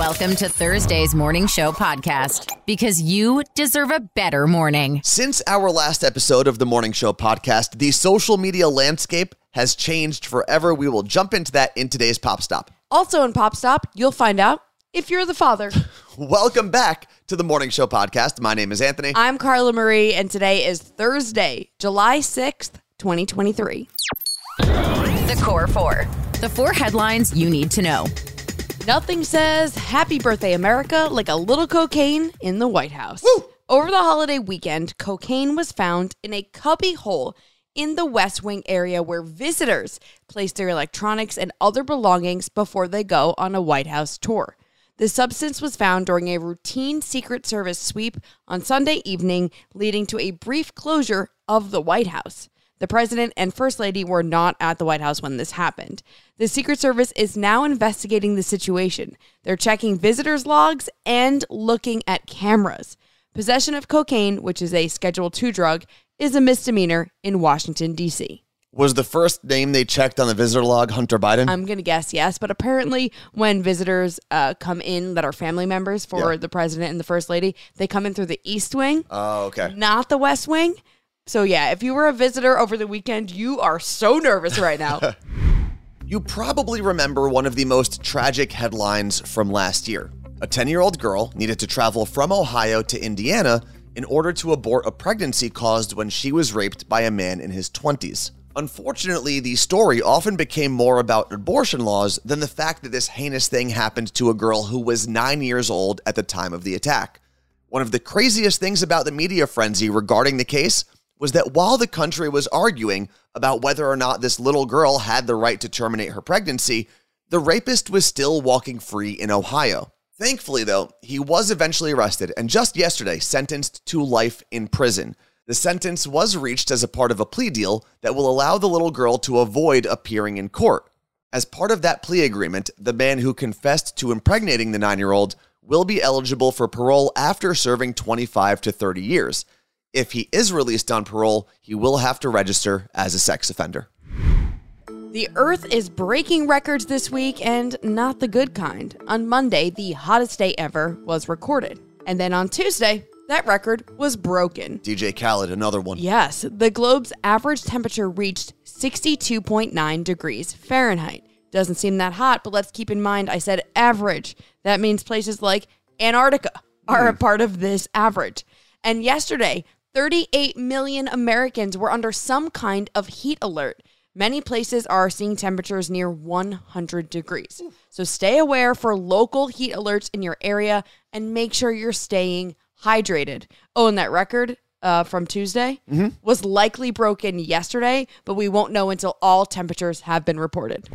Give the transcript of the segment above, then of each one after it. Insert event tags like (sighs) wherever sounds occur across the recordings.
Welcome to Thursday's Morning Show podcast because you deserve a better morning. Since our last episode of the Morning Show podcast, the social media landscape has changed forever. We will jump into that in today's Pop Stop. Also in Pop Stop, you'll find out if you're the father. (laughs) Welcome back to the Morning Show podcast. My name is Anthony. I'm Carla Marie, and today is Thursday, July 6th, 2023. The Core Four. The four headlines you need to know. Nothing says Happy Birthday America like a little cocaine in the White House. Over the holiday weekend, cocaine was found in a cubby hole in the West Wing area where visitors place their electronics and other belongings before they go on a White House tour. The substance was found during a routine Secret Service sweep on Sunday evening, leading to a brief closure of the White House. The president and first lady were not at the White House when this happened. The Secret Service is now investigating the situation. They're checking visitors' logs and looking at cameras. Possession of cocaine, which is a Schedule II drug, is a misdemeanor in Washington, D.C. Was the first name they checked on the visitor log Hunter Biden? I'm going to guess yes, but apparently, when visitors uh, come in that are family members for Yeah. the president and the first lady, they come in through the East Wing, oh, okay. not the West Wing. So, yeah, if you were a visitor over the weekend, you are so nervous right now. (laughs) You probably remember one of the most tragic headlines from last year. A 10 year old girl needed to travel from Ohio to Indiana in order to abort a pregnancy caused when she was raped by a man in his 20s. Unfortunately, the story often became more about abortion laws than the fact that this heinous thing happened to a girl who was nine years old at the time of the attack. One of the craziest things about the media frenzy regarding the case was that while the country was arguing about whether or not this little girl had the right to terminate her pregnancy, the rapist was still walking free in Ohio. Thankfully, though, he was eventually arrested and just yesterday sentenced to life in prison. The sentence was reached as a part of a plea deal that will allow the little girl to avoid appearing in court. As part of that plea agreement, the man who confessed to impregnating the nine year old will be eligible for parole after serving 25 to 30 years. If he is released on parole, he will have to register as a sex offender. The Earth is breaking records this week and not the good kind. On Monday, the hottest day ever was recorded. And then on Tuesday, that record was broken. DJ Khaled, another one. Yes, the globe's average temperature reached 62.9 degrees Fahrenheit. Doesn't seem that hot, but let's keep in mind I said average. That means places like Antarctica are a hmm. part of this average. And yesterday, 38 million Americans were under some kind of heat alert. Many places are seeing temperatures near 100 degrees. So stay aware for local heat alerts in your area and make sure you're staying hydrated. Oh, and that record uh, from Tuesday was likely broken yesterday, but we won't know until all temperatures have been reported.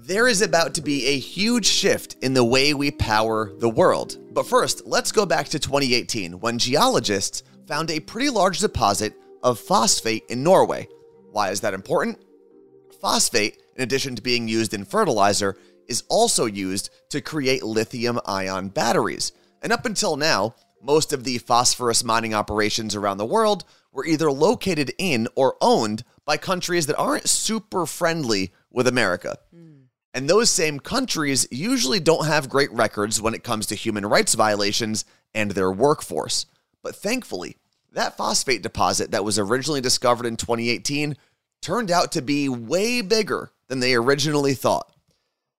There is about to be a huge shift in the way we power the world. But first, let's go back to 2018 when geologists found a pretty large deposit of phosphate in Norway. Why is that important? Phosphate, in addition to being used in fertilizer, is also used to create lithium ion batteries. And up until now, most of the phosphorus mining operations around the world were either located in or owned by countries that aren't super friendly with America. And those same countries usually don't have great records when it comes to human rights violations and their workforce. But thankfully, that phosphate deposit that was originally discovered in 2018 turned out to be way bigger than they originally thought.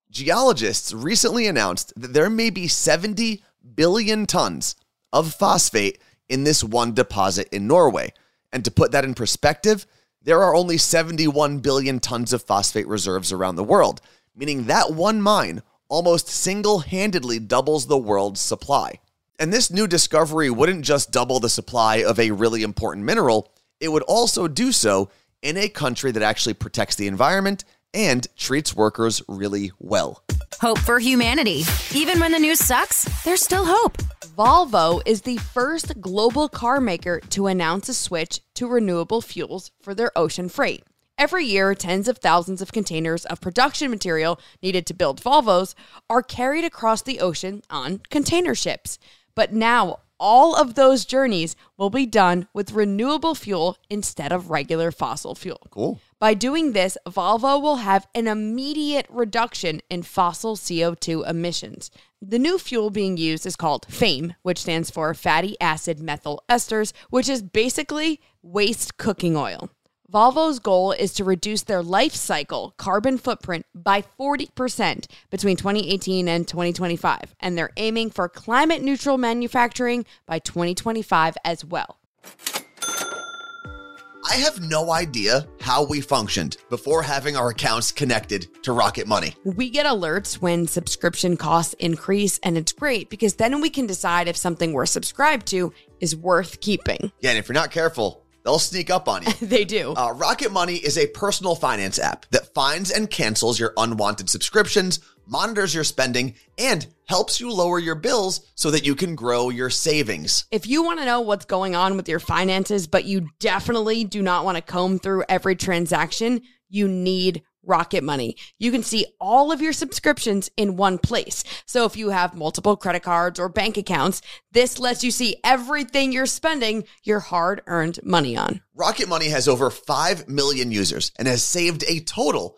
Geologists recently announced that there may be 70 billion tons of phosphate in this one deposit in Norway. And to put that in perspective, there are only 71 billion tons of phosphate reserves around the world, meaning that one mine almost single handedly doubles the world's supply. And this new discovery wouldn't just double the supply of a really important mineral, it would also do so in a country that actually protects the environment and treats workers really well. Hope for humanity. Even when the news sucks, there's still hope. Volvo is the first global car maker to announce a switch to renewable fuels for their ocean freight. Every year, tens of thousands of containers of production material needed to build Volvos are carried across the ocean on container ships. But now, all of those journeys will be done with renewable fuel instead of regular fossil fuel. Cool. By doing this, Volvo will have an immediate reduction in fossil CO2 emissions. The new fuel being used is called FAME, which stands for fatty acid methyl esters, which is basically waste cooking oil. Volvo's goal is to reduce their life cycle carbon footprint by 40% between 2018 and 2025, and they're aiming for climate neutral manufacturing by 2025 as well. I have no idea how we functioned before having our accounts connected to Rocket Money. We get alerts when subscription costs increase, and it's great because then we can decide if something we're subscribed to is worth keeping. Yeah, and if you're not careful, they'll sneak up on you. (laughs) they do. Uh, Rocket Money is a personal finance app that finds and cancels your unwanted subscriptions, monitors your spending, and helps you lower your bills so that you can grow your savings. If you want to know what's going on with your finances, but you definitely do not want to comb through every transaction, you need Rocket Money. You can see all of your subscriptions in one place. So if you have multiple credit cards or bank accounts, this lets you see everything you're spending your hard earned money on. Rocket Money has over 5 million users and has saved a total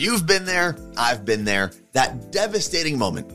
You've been there, I've been there. That devastating moment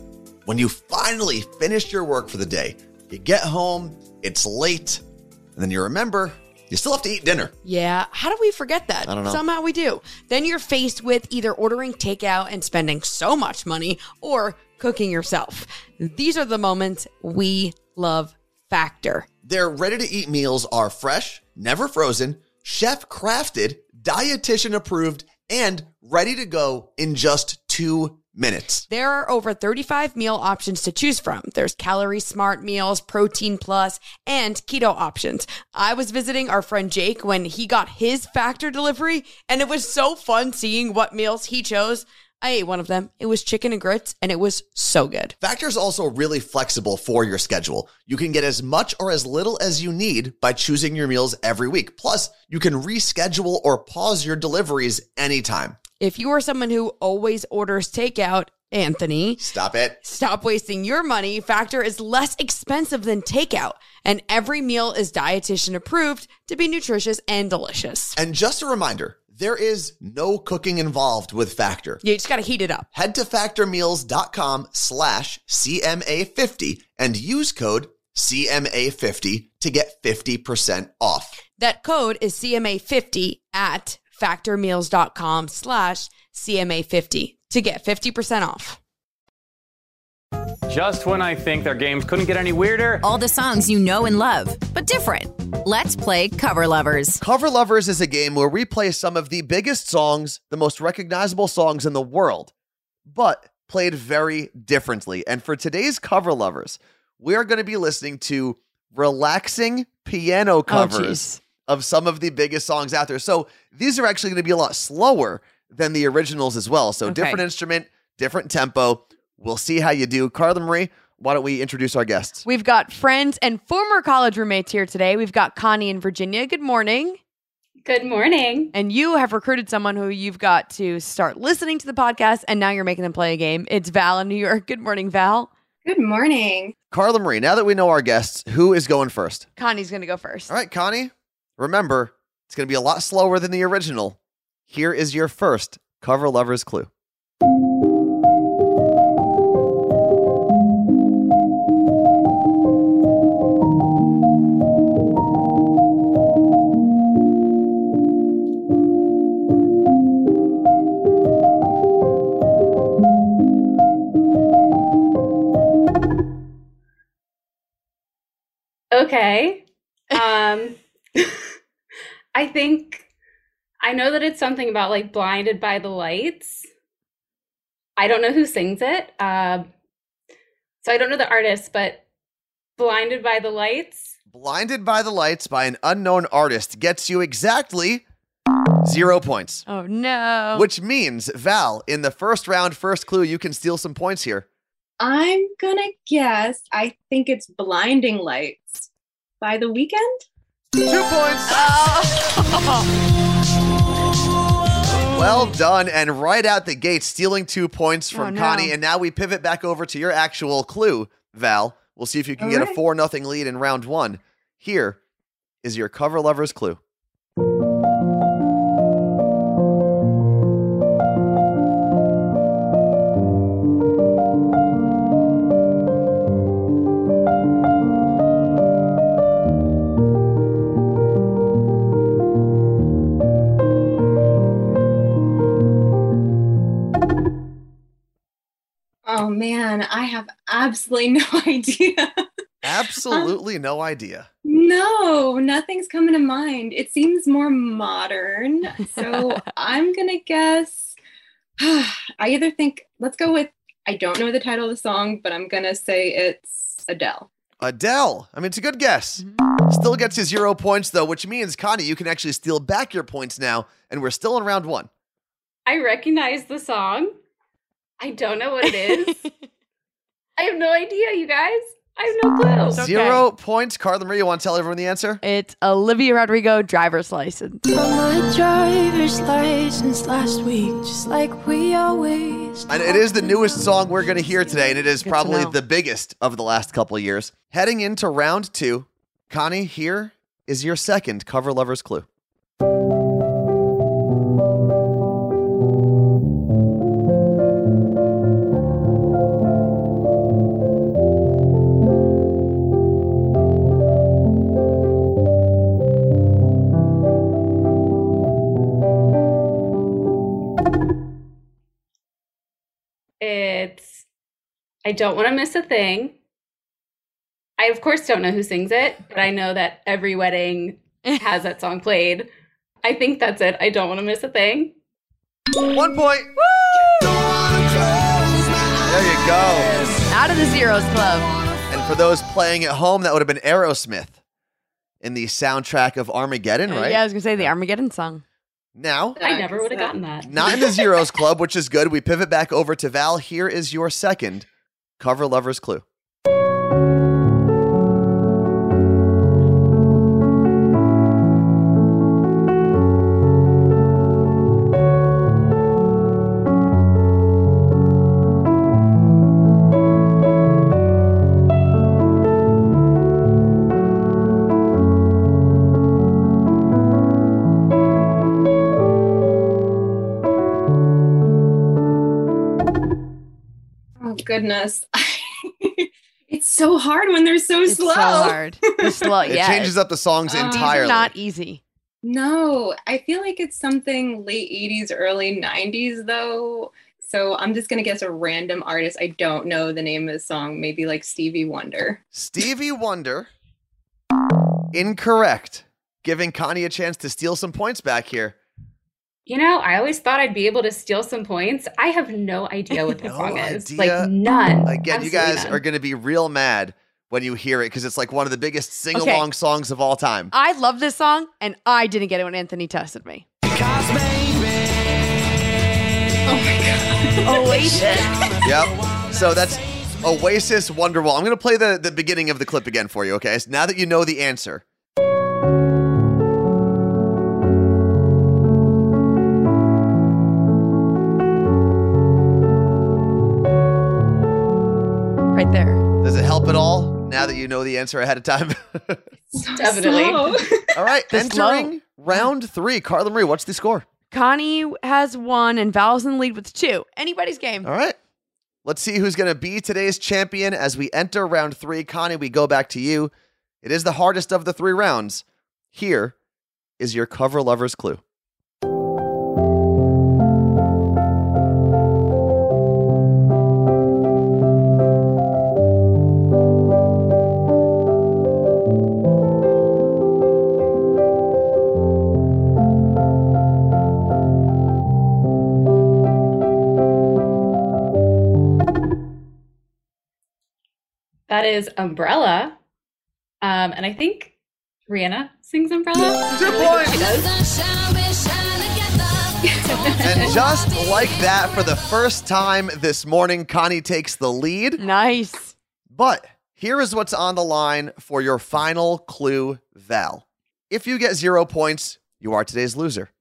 when you finally finish your work for the day. You get home, it's late, and then you remember you still have to eat dinner. Yeah, how do we forget that? I don't know. Somehow we do. Then you're faced with either ordering takeout and spending so much money or cooking yourself. These are the moments we love Factor. Their ready to eat meals are fresh, never frozen, chef crafted, dietitian approved, and ready to go in just two minutes. There are over 35 meal options to choose from. There's calorie smart meals, protein plus, and keto options. I was visiting our friend Jake when he got his factor delivery, and it was so fun seeing what meals he chose. I ate one of them. It was chicken and grits, and it was so good. Factor is also really flexible for your schedule. You can get as much or as little as you need by choosing your meals every week. Plus, you can reschedule or pause your deliveries anytime. If you are someone who always orders takeout, Anthony, Stop it. stop wasting your money. Factor is less expensive than takeout, and every meal is dietitian approved to be nutritious and delicious. And just a reminder, there is no cooking involved with Factor. You just got to heat it up. Head to factormeals.com slash CMA50 and use code CMA50 to get 50% off. That code is CMA50 at factormeals.com slash CMA50 to get 50% off. Just when I think their games couldn't get any weirder. All the songs you know and love, but different. Let's play Cover Lovers. Cover Lovers is a game where we play some of the biggest songs, the most recognizable songs in the world, but played very differently. And for today's Cover Lovers, we are going to be listening to relaxing piano oh, covers of some of the biggest songs out there. So these are actually going to be a lot slower than the originals as well. So Okay. different instrument, different tempo. We'll see how you do. Carla Marie, why don't we introduce our guests? We've got friends and former college roommates here today. We've got Connie in Virginia. Good morning. Good morning. And you have recruited someone who you've got to start listening to the podcast, and now you're making them play a game. It's Val in New York. Good morning, Val. Good morning. Carla Marie, now that we know our guests, who is going first? Connie's going to go first. All right, Connie, remember, it's going to be a lot slower than the original. Here is your first cover lover's clue. Okay. Um (laughs) I think I know that it's something about like blinded by the lights. I don't know who sings it. Um so I don't know the artist, but blinded by the lights. Blinded by the Lights by an unknown artist gets you exactly zero points. Oh no. Which means, Val, in the first round, first clue, you can steal some points here. I'm gonna guess. I think it's Blinding Lights by the Weeknd. Two points. Oh. (laughs) Well done. And right out the gate, stealing two points from Oh, no. Connie. And now we pivot back over to your actual clue, Val. We'll see if you can All get a 4 nothing lead in round one. Here is your cover lover's clue. Man, I have absolutely (laughs) no idea. Absolutely no idea. no, nothing's coming to mind. It seems more modern. So (laughs) I'm gonna guess. (sighs) I either think, let's go with, I don't know the title of the song, but I'm gonna say it's Adele. Adele. I mean, it's a good guess. Mm-hmm. Still gets you zero points, though, which means, Connie, you can actually steal back your points now. And we're still in round one. I recognize the song. I don't know what it is. (laughs) I have no idea, you guys. I have no clue. It's okay. Zero points. Carla Marie, you want to tell everyone the answer? It's Olivia Rodrigo driver's license. Got my driver's license last week, just like we always. And it is the newest song we're going to hear today, and it is Good probably the biggest of the last couple of years. Heading into round two, Connie, here is your second cover lover's clue. I don't want to miss a thing. I of course don't know who sings it, but I know that every wedding (laughs) has that song played. I think that's it. I don't want to miss a thing. One point. There you go. Out of the zeros club. And for those playing at home, that would have been Aerosmith in the soundtrack of Armageddon, uh, right? Yeah, I was gonna say the Armageddon song. Now, I never would have gotten that. not in the Zeros Club, which is good. We pivot back over to Val. Here is your second cover lover's clue. Oh goodness. It's so hard when they're so It's slow. so hard. (laughs) The slow, It changes up the songs um, these are entirely. not easy. No, I feel like it's something late 80s, early 90s though. So I'm just gonna guess a random artist. I don't know the name of the song. Maybe like Stevie Wonder. Stevie Wonder. Incorrect. Giving Connie a chance to steal some points back here. You know, I always thought I'd be able to steal some points. I have no idea what the (laughs) No song is. idea. Like none. Again, you guys none. are going to be real mad when you hear it because it's like one of the biggest sing along songs of all time. I love this song, and I didn't get it when Anthony tested me. Because baby. Oh my god. (laughs) Oasis. (laughs) Yep. So that's Oasis Wonderwall. I'm going to play the, the beginning of the clip again for you, okay? So now that you know the answer. Now that you know the answer ahead of time? (laughs) (laughs) So Definitely. (laughs) all right, The slow. entering round three. Carla Marie, what's the score? Connie has one, and Val's in the lead with two. Anybody's game. All right. Let's see who's going to be today's champion as we enter round three. Connie, we go back to you. It is the hardest of the three rounds. Here is your cover lover's clue. That is Umbrella. Um, and I think Rihanna sings Umbrella. Two points. (laughs) And just like that, for the first time this morning, Connie takes the lead. Nice. But here is what's on the line for your final clue, Val. If you get zero points, you are today's loser.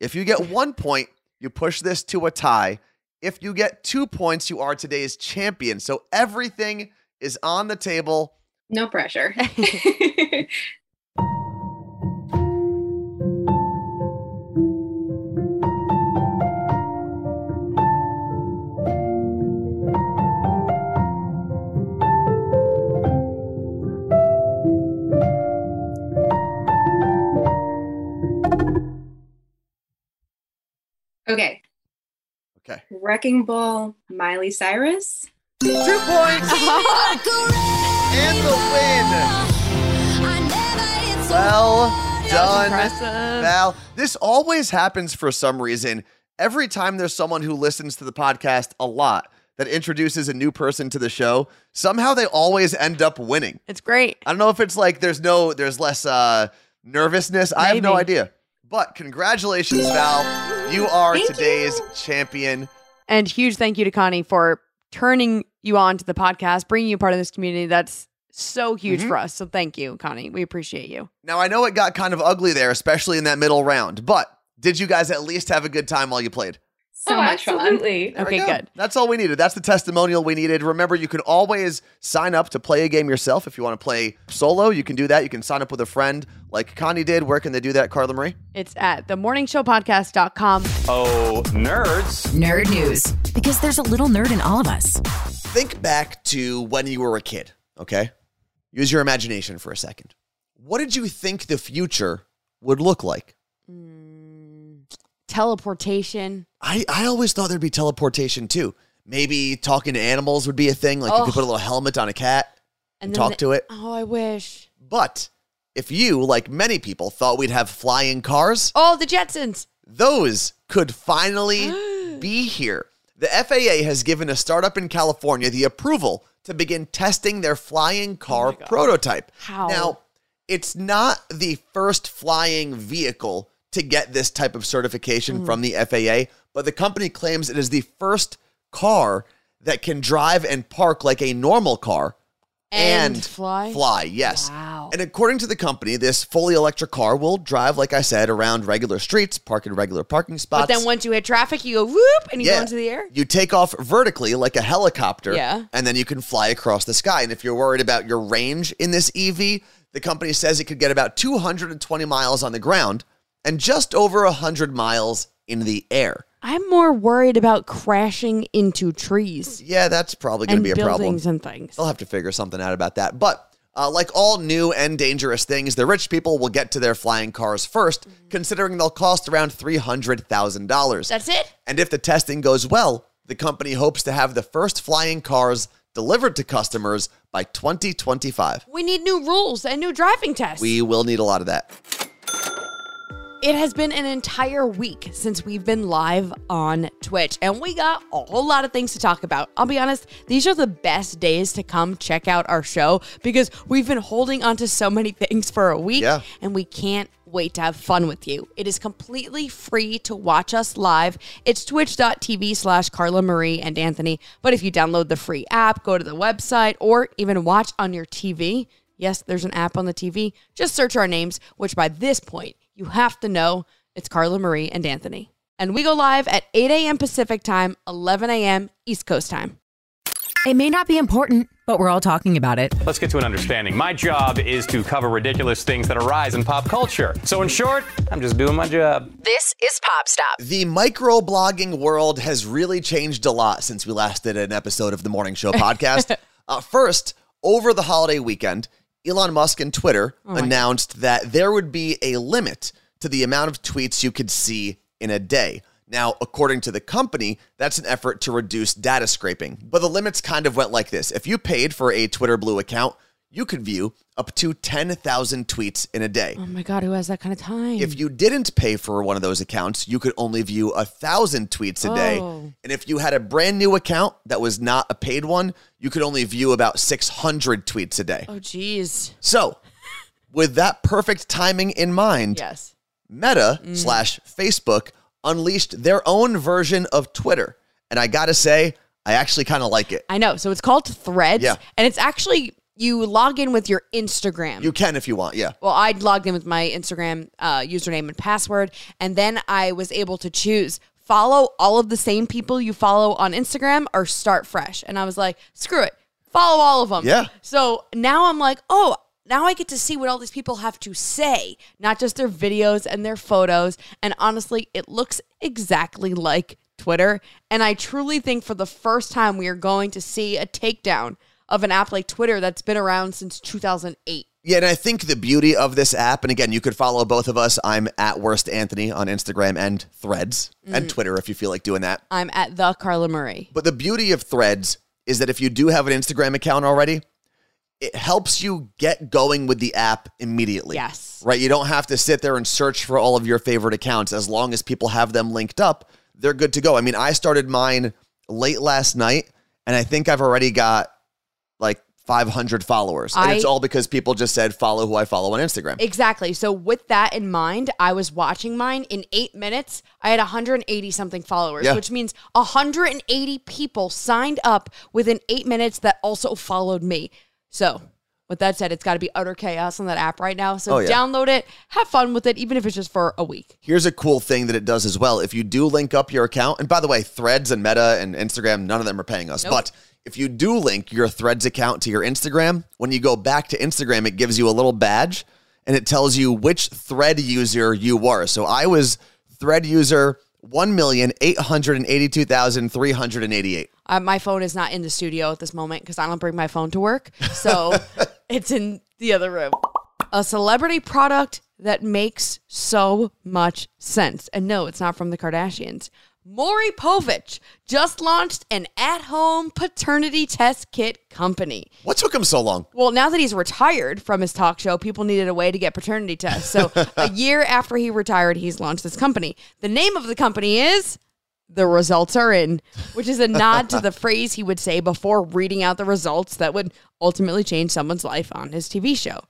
If you get one point, you push this to a tie. If you get two points, you are today's champion. So everything is on the table. No pressure. (laughs) (laughs) okay. Okay. Wrecking Ball, Miley Cyrus. Two points (laughs) and the win. Well done, impressive. Val. This always happens for some reason. Every time there's someone who listens to the podcast a lot that introduces a new person to the show, somehow they always end up winning. It's great. I don't know if it's like there's no there's less uh nervousness. I have no idea. But congratulations, Val. You are Thank today's champion. And huge thank you to Connie for turning you on to the podcast, bringing you part of this community. That's so huge Mhm. for us. So thank you, Connie. We appreciate you. Now I know it got kind of ugly there, especially in that middle round, but did you guys at least have a good time while you played? So oh, much fun. absolutely. There we Okay, go. good. That's all we needed. That's the testimonial we needed. Remember, you can always sign up to play a game yourself. If you want to play solo, you can do that. You can sign up with a friend like Connie did. Where can they do that, Carla Marie? It's at themorningshowpodcast.com. Oh, nerds. Nerd news. Because there's a little nerd in all of us. Think back to when you were a kid, okay? Use your imagination for a second. What did you think the future would look like? Mm, teleportation. I, I always thought there'd be teleportation too. Maybe talking to animals would be a thing. Like you could Oh. put a little helmet on a cat and, talk the- to it. Oh, I wish. But if you, like many people, thought we'd have flying cars, Oh, the Jetsons. those could finally (gasps) be here. The FAA has given a startup in California the approval to begin testing their flying oh car prototype. How? Now, it's not the first flying vehicle to get this type of certification mm-hmm. from the FAA, but the company claims it is the first car that can drive and park like a normal car And fly? Fly, yes. Wow. And according to the company, this fully electric car will drive, like I said, around regular streets, park in regular parking spots. But then once you hit traffic, you go whoop and you go into the air. You take off vertically like a helicopter. Yeah. And then you can fly across the sky. And if you're worried about your range in this EV, the company says it could get about 220 miles on the ground and just over 100 miles in the air. I'm more worried about crashing into trees Yeah, that's probably going to be a problem. buildings and things. They'll have to figure something out about that. But uh, like all new and dangerous things, the rich people will get to their flying cars 1st considering they'll cost around $300,000. That's it? And if the testing goes well, the company hopes to have the first flying cars delivered to customers by 2025. We need new rules and new driving tests. We will need a lot of that. It has been an entire week since we've been live on Twitch, and we got a whole lot of things to talk about. I'll be honest, these are the best days to come check out our show because we've been holding on to so many (laughs) things for a week, Yeah. and we can't wait to have fun with you. It is completely free to watch us live. It's twitch.tv slash Carla Marie and Anthony. But if you download the free app, go to the website, or even watch on your TV, yes, there's an app on the TV, just search our names, which by this point, you have to know it's Carla Marie and Anthony. And we go live at 8 a.m. Pacific time, 11 a.m. East Coast time. It may not be important, but we're all talking about it. Let's get to an understanding. My job is to cover ridiculous things that arise in pop culture. So, in short, I'm just doing my job. This is Pop Stop. The microblogging world has really changed a lot since we last did an episode of the Morning Show podcast. (laughs) uh, first, over the holiday weekend, Elon Musk and Twitter oh announced that there would be a limit to the amount of tweets you could see in a day. Now, according to the company, that's an effort to reduce data scraping. But the limits kind of went like this if you paid for a Twitter Blue account, you could view up to 10,000 tweets in a day. Oh my God, who has that kind of time? If you didn't pay for one of those accounts, you could only view a thousand tweets a day. Oh. And if you had a brand new account that was not a paid one, you could only view about 600 tweets a day. oh, geez. So with that perfect timing in mind, Yes. Meta Mm. slash Facebook unleashed their own version of Twitter. And I gotta say, I actually kind of like it. I know. So it's called Threads. Yeah. And it's actually, you log in with your Instagram. You can if you want, yeah. well, I logged in with my Instagram uh, username and password, and then I was able to choose follow all of the same people you follow on Instagram or start fresh. And I was like, screw it, follow all of them. Yeah. So now I'm like, oh, now I get to see what all these people have to say, not just their videos and their photos. And honestly, it looks exactly like Twitter. And I truly think for the first time, we are going to see a takedown of an app like Twitter that's been around since 2008. Yeah, and I think the beauty of this app, and again, you could follow both of us. I'm at Worst Anthony on Instagram and Threads Mm. and Twitter if you feel like doing that. I'm at the Carla Marie. But the beauty of Threads is that if you do have an Instagram account already, it helps you get going with the app immediately. Yes. Right? You don't have to sit there and search for all of your favorite accounts. As long as people have them linked up, they're good to go. I mean, I started mine late last night, and I think I've already got like 500 followers. and I- it's all because people just said follow who I follow on Instagram. Exactly. So with that in mind, I was watching mine in eight minutes. I had 180 something followers, Yeah. which means 180 people signed up within eight minutes that also followed me. So with that said, it's got to be utter chaos on that app right now. So Oh, yeah. download it, have fun with it, even if it's just for a week. Here's a cool thing that it does as well. If you do link up your account, and by the way, Threads and Meta and Instagram, none of them are paying us. Nope. But if you do link your Threads account to your Instagram, when you go back to Instagram, it gives you a little badge and it tells you which thread user you were. So I was thread user 1,882,388. Uh, my phone is not in the studio at this moment because I don't bring my phone to work. So (laughs) it's in the other room. A celebrity product that makes so much sense. And no, it's not from the Kardashians. Maury Povich just launched an at home paternity test kit company. What took him so long? Well, now that he's retired from his talk show, people needed a way to get paternity tests. So, a (laughs) year after he retired, he's launched this company. The name of the company is The Results Are In, which is a nod to the (laughs) phrase he would say before reading out the results that would ultimately change someone's life on his TV show.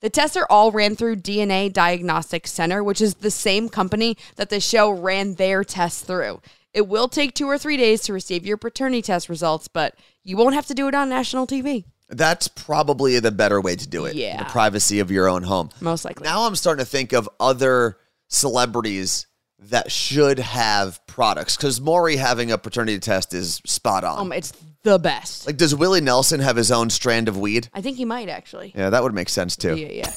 The tests are all ran through DNA Diagnostic Center, which is the same company that the show ran their tests through. It will take two or three days to receive your paternity test results, but you won't have to do it on national TV. That's probably the better way to do it. Yeah. The privacy of your own home. Most likely. Now I'm starting to think of other celebrities that should have products because Maury having a paternity test is spot on. Um, it's the best. like, does Willie Nelson have his own strand of weed? I think he might actually. Yeah, that would make sense too. Yeah, yeah.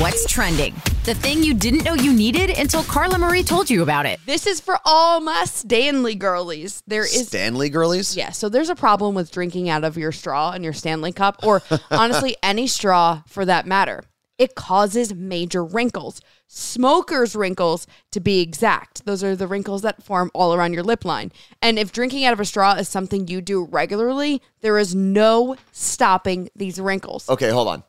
What's trending? The thing you didn't know you needed until Carla Marie told you about it. This is for all my Stanley girlies. There is Stanley girlies? Yeah, so there's a problem with drinking out of your straw and your Stanley cup, or (laughs) honestly, any straw for that matter. It causes major wrinkles, smoker's wrinkles to be exact. Those are the wrinkles that form all around your lip line. And if drinking out of a straw is something you do regularly, there is no stopping these wrinkles Okay, hold on.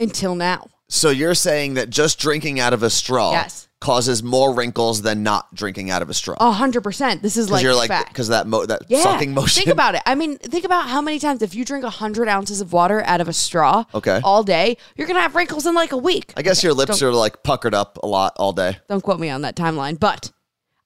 Until now. So you're saying that just drinking out of a straw Yes. causes more wrinkles than not drinking out of a straw? A hundred percent. This is like you're like fact. because that mo- that Yeah. sucking motion. Think about it. I mean, think about how many times if you drink a 100 ounces of water out of a straw Okay. all day, you're going to have wrinkles in like a week. I guess your lips are like puckered up a lot all day. Don't quote me on that timeline, but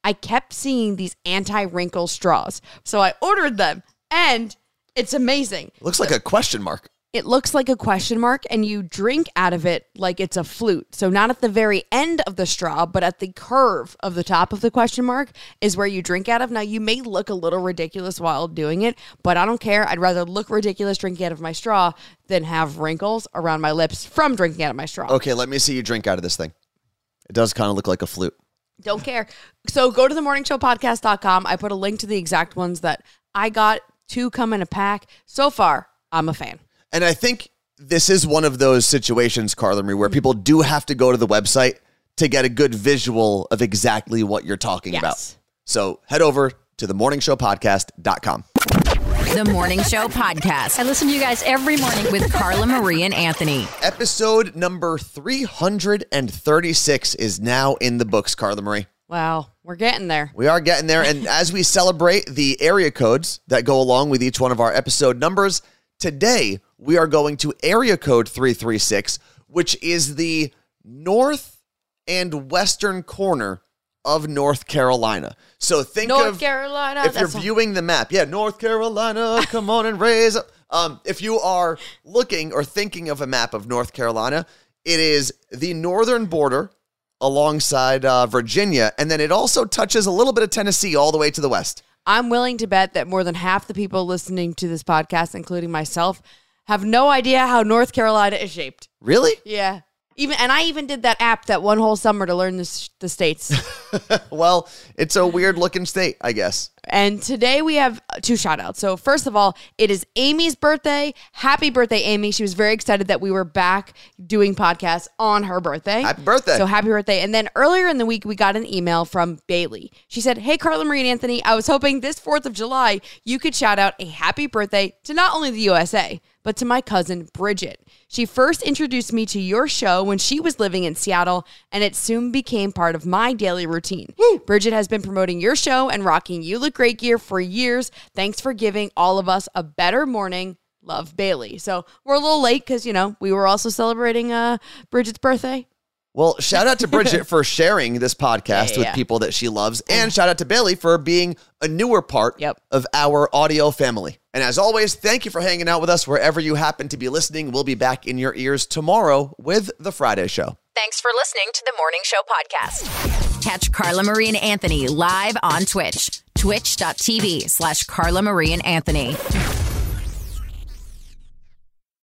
I kept seeing these anti wrinkle straws. So I ordered them and it's amazing. Looks like a question mark. It looks like a question mark and you drink out of it like it's a flute. So not at the very end of the straw, but at the curve of the top of the question mark is where you drink out of. Now you may look a little ridiculous while doing it, but I don't care. I'd rather look ridiculous drinking out of my straw than have wrinkles around my lips from drinking out of my straw. Okay, let me see you drink out of this thing. It does kind of look like a flute. Don't care. So go to the morningshowpodcast.com. I put a link to the exact ones that I got. Two come in a pack. So far, I'm a fan. And I think this is one of those situations, Carla Marie, where people do have to go to the website to get a good visual of exactly what you're talking about. So head over to the morning show morningshowpodcast.com. The Morning Show Podcast. I listen to you guys every morning. with Carla Marie and Anthony. Episode number 336 is now in the books, Carla Marie. Wow, we're getting there. We are getting there. And as we celebrate the area codes that go along with each one of our episode numbers, today we are going to area code 336, which is the north and western corner of North Carolina. So think of North of Carolina. if you're viewing the map, yeah, North Carolina, (laughs) come on and raise up. Um, if you are looking or thinking of a map of North Carolina, it is the northern border alongside uh, Virginia, and then it also touches a little bit of Tennessee all the way to the west. I'm willing to bet that more than half the people listening to this podcast, including myself, have no idea how North Carolina is shaped. Really? Yeah. Even and I even did that app that one whole summer to learn this, the states. (laughs) Well, it's a weird looking state, I guess. and today we have uh, two shout outs. So first of all, it is Amy's birthday. Happy birthday, Amy. She was very excited that we were back doing podcasts on her birthday. Happy birthday. So happy birthday. And then earlier in the week, we got an email from Bailey. She said, Hey, Carla Marie and Anthony, I was hoping this 4th of July you could shout out a happy birthday to not only the USA, but to my cousin Bridget. She first introduced me to your show when she was living in Seattle, and it soon became part of my daily routine. Bridget has been promoting your show and rocking You Look Great gear for years. Thanks for giving all of us a better morning. Love Bailey. So we're a little late because, you know, we were also celebrating uh, Bridget's birthday. Well, shout out to Bridget (laughs) for sharing this podcast Yeah, yeah, with yeah. people that she loves, and shout out to Bailey for being a newer part Yep. of our audio family. And as always, thank you for hanging out with us wherever you happen to be listening. We'll be back in your ears tomorrow with The Friday Show. Thanks for listening to the Morning Show podcast. Catch Carla Marie and Anthony live on Twitch, twitch.tv slash Carla Marie and Anthony.